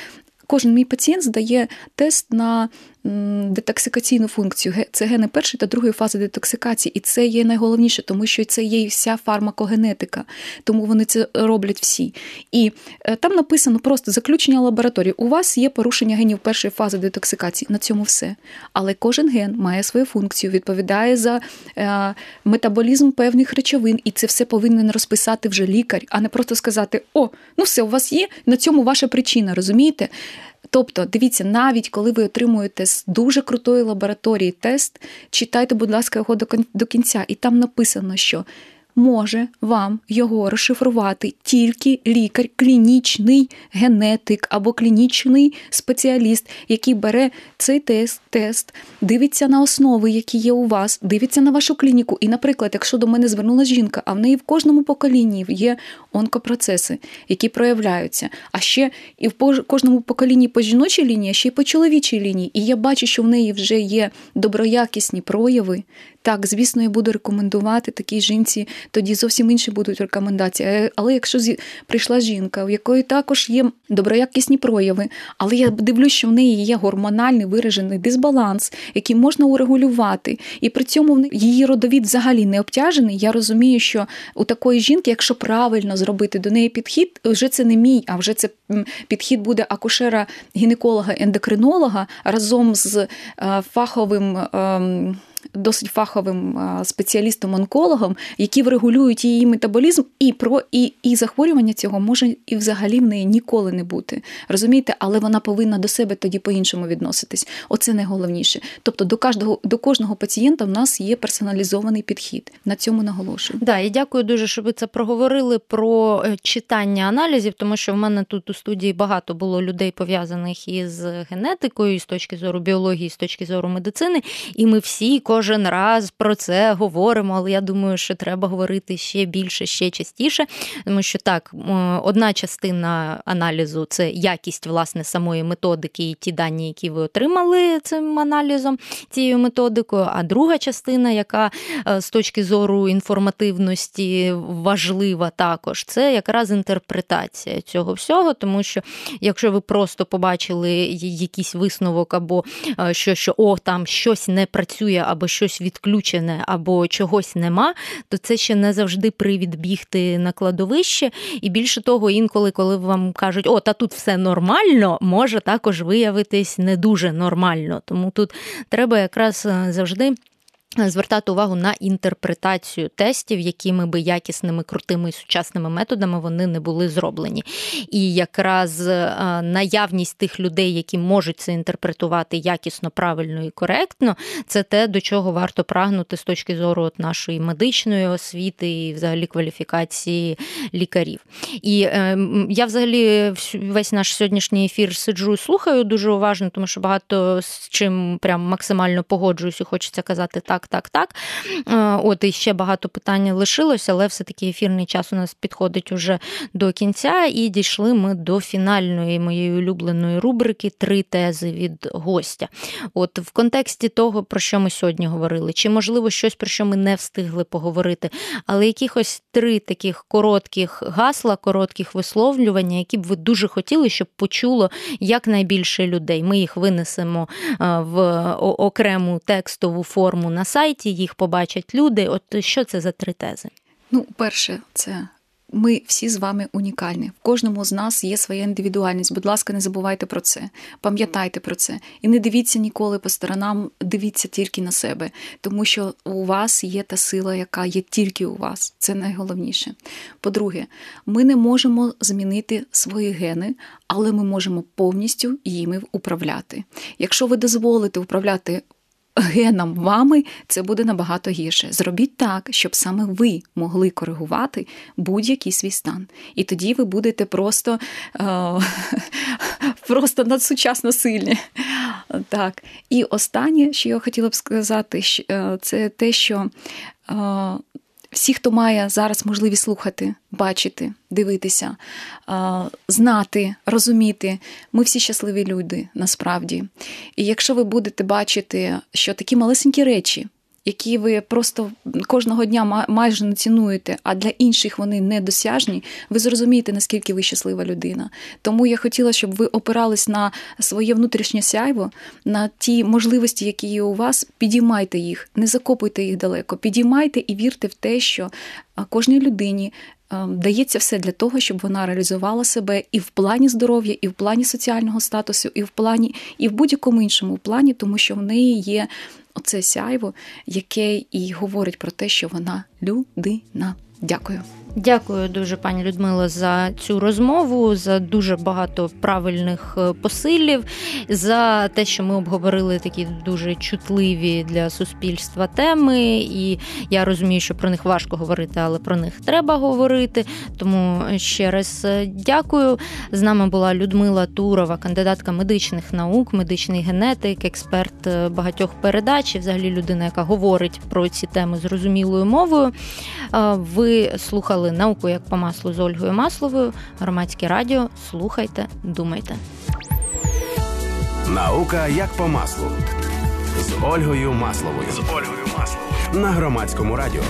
кожен мій пацієнт здає тест на детоксикаційну функцію. Це гени першої та другої фази детоксикації. І це є найголовніше, тому що це є вся фармакогенетика, тому вони це роблять всі. І е, там написано просто заключення лабораторії. У вас є порушення генів першої фази детоксикації. На цьому все. Але кожен ген має свою функцію, відповідає за е, метаболізм певних речовин, і це все повинен розписати вже лікар, а не просто сказати: О, ну все, у вас є, на цьому ваша причина, розумієте? Тобто, дивіться, навіть коли ви отримуєте з дуже крутої лабораторії тест, читайте, будь ласка, його до кінця, і там написано, що може вам його розшифрувати тільки лікар, клінічний генетик або клінічний спеціаліст, який бере цей тест, тест, дивиться на основи, які є у вас, дивиться на вашу клініку. І, наприклад, якщо до мене звернула жінка, а в неї в кожному поколінні є онкопроцеси, які проявляються. А ще і в кожному поколінні по жіночій лінії, а ще й по чоловічій лінії. І я бачу, що в неї вже є доброякісні прояви. Так, звісно, я буду рекомендувати такій жінці, тоді зовсім інші будуть рекомендації. Е, але якщо прийшла жінка, у якої також є доброякісні прояви, але я дивлюсь, що в неї є гормональний виражений дисбаланс, який можна урегулювати, і при цьому її родовід взагалі не обтяжений. Я розумію, що у такої жінки, якщо правильно зробити до неї підхід, вже це не мій, а вже це підхід буде акушера, гінеколога, ендокринолога разом з е, фаховим. Досить фаховим спеціалістом-онкологом, які врегулюють її метаболізм, і про і, і захворювання цього може і взагалі в неї ніколи не бути. Розумієте, але вона повинна до себе тоді по-іншому відноситись. Оце найголовніше. Тобто до кожного до кожного пацієнта в нас є персоналізований підхід. На цьому наголошую. Да, і дякую дуже, що ви це проговорили про е, читання аналізів, тому що в мене тут у студії багато було людей пов'язаних із генетикою, і з точки зору біології, і з точки зору медицини, і ми всі кожен раз про це говоримо, але я думаю, що треба говорити ще більше, ще частіше, тому що так, одна частина аналізу це якість власне самої методики і ті дані, які ви отримали цим аналізом, цією методикою. А друга частина, яка е, з точки зору інформативності важлива також, це якраз інтерпретація цього всього, тому що якщо ви просто побачили якийсь висновок, або е, що, що о, там щось не працює, або щось відключене або чогось нема, то це ще не завжди привід бігти на кладовище. І більше того, інколи, коли вам кажуть, о, та тут все нормально, може також виявитись не дуже нормально. Тому тут треба якраз е, завжди. Звертати увагу на інтерпретацію тестів, якими би якісними, крутими і сучасними методами вони не були зроблені. І якраз е, наявність тих людей, які можуть це інтерпретувати якісно, правильно і коректно, це те, до чого варто прагнути з точки зору от нашої медичної освіти і взагалі кваліфікації лікарів. І е, я взагалі весь наш сьогоднішній ефір сиджу і слухаю дуже уважно, тому що багато з чим прям максимально погоджуюсь і хочеться казати так так, так, так. От і ще багато питань лишилося, але все-таки ефірний час у нас підходить уже до кінця, і дійшли ми до фінальної моєї улюбленої рубрики Три тези від гостя. От в контексті того, про що ми сьогодні говорили, чи можливо щось, про що ми не встигли поговорити, але якихось три таких коротких гасла, коротких висловлювання, які б ви дуже хотіли, щоб почуло якнайбільше людей. Ми їх винесемо в окрему текстову форму на сайті, їх побачать люди. От що це за три тези? Ну, перше, це. Ми всі з вами унікальні. В кожному з нас є своя індивідуальність. Будь ласка, не забувайте про це, пам'ятайте про це. І не дивіться ніколи по сторонам, дивіться тільки на себе, тому що у вас є та сила, яка є тільки у вас. Це найголовніше. По-друге, ми не можемо змінити свої гени, але ми можемо повністю їми управляти. Якщо ви дозволите управляти генам вами, це буде набагато гірше. Зробіть так, щоб саме ви могли коригувати будь-який свій стан. І тоді ви будете просто е- [LAUGHS] просто надсучасно сильні. Так. І останнє, що я хотіла б сказати, е, це те, що всі, хто має зараз можливість слухати, бачити, дивитися, знати, розуміти, ми всі щасливі люди насправді. І якщо ви будете бачити, що такі малесенькі речі, які ви просто кожного дня майже не цінуєте, а для інших вони недосяжні, ви зрозумієте, наскільки ви щаслива людина. Тому я хотіла, щоб ви опирались на своє внутрішнє сяйво, на ті можливості, які є у вас. Підіймайте їх, не закопуйте їх далеко, підіймайте і вірте в те, що кожній людині. Дається все для того, щоб вона реалізувала себе і в плані здоров'я, і в плані соціального статусу, і в плані, і в будь-якому іншому плані, тому що в неї є оце сяйво, яке і говорить про те, що вона людина. Дякую. Дякую дуже, пані Людмило, за цю розмову, за дуже багато правильних е, посилів, за те, що ми обговорили такі дуже чутливі для суспільства теми. І я розумію, що про них важко говорити, але про них треба говорити. Тому ще раз е, дякую. З нами була Людмила Турова, кандидатка медичних наук, медичний генетик, експерт е, багатьох передач, і взагалі людина, яка говорить про ці теми зрозумілою мовою. Ви слухали слухали науку як по маслу з Ольгою Масловою. Громадське радіо. Слухайте, думайте. Наука як по маслу з Ольгою Масловою. З Ольгою Масловою на громадському радіо.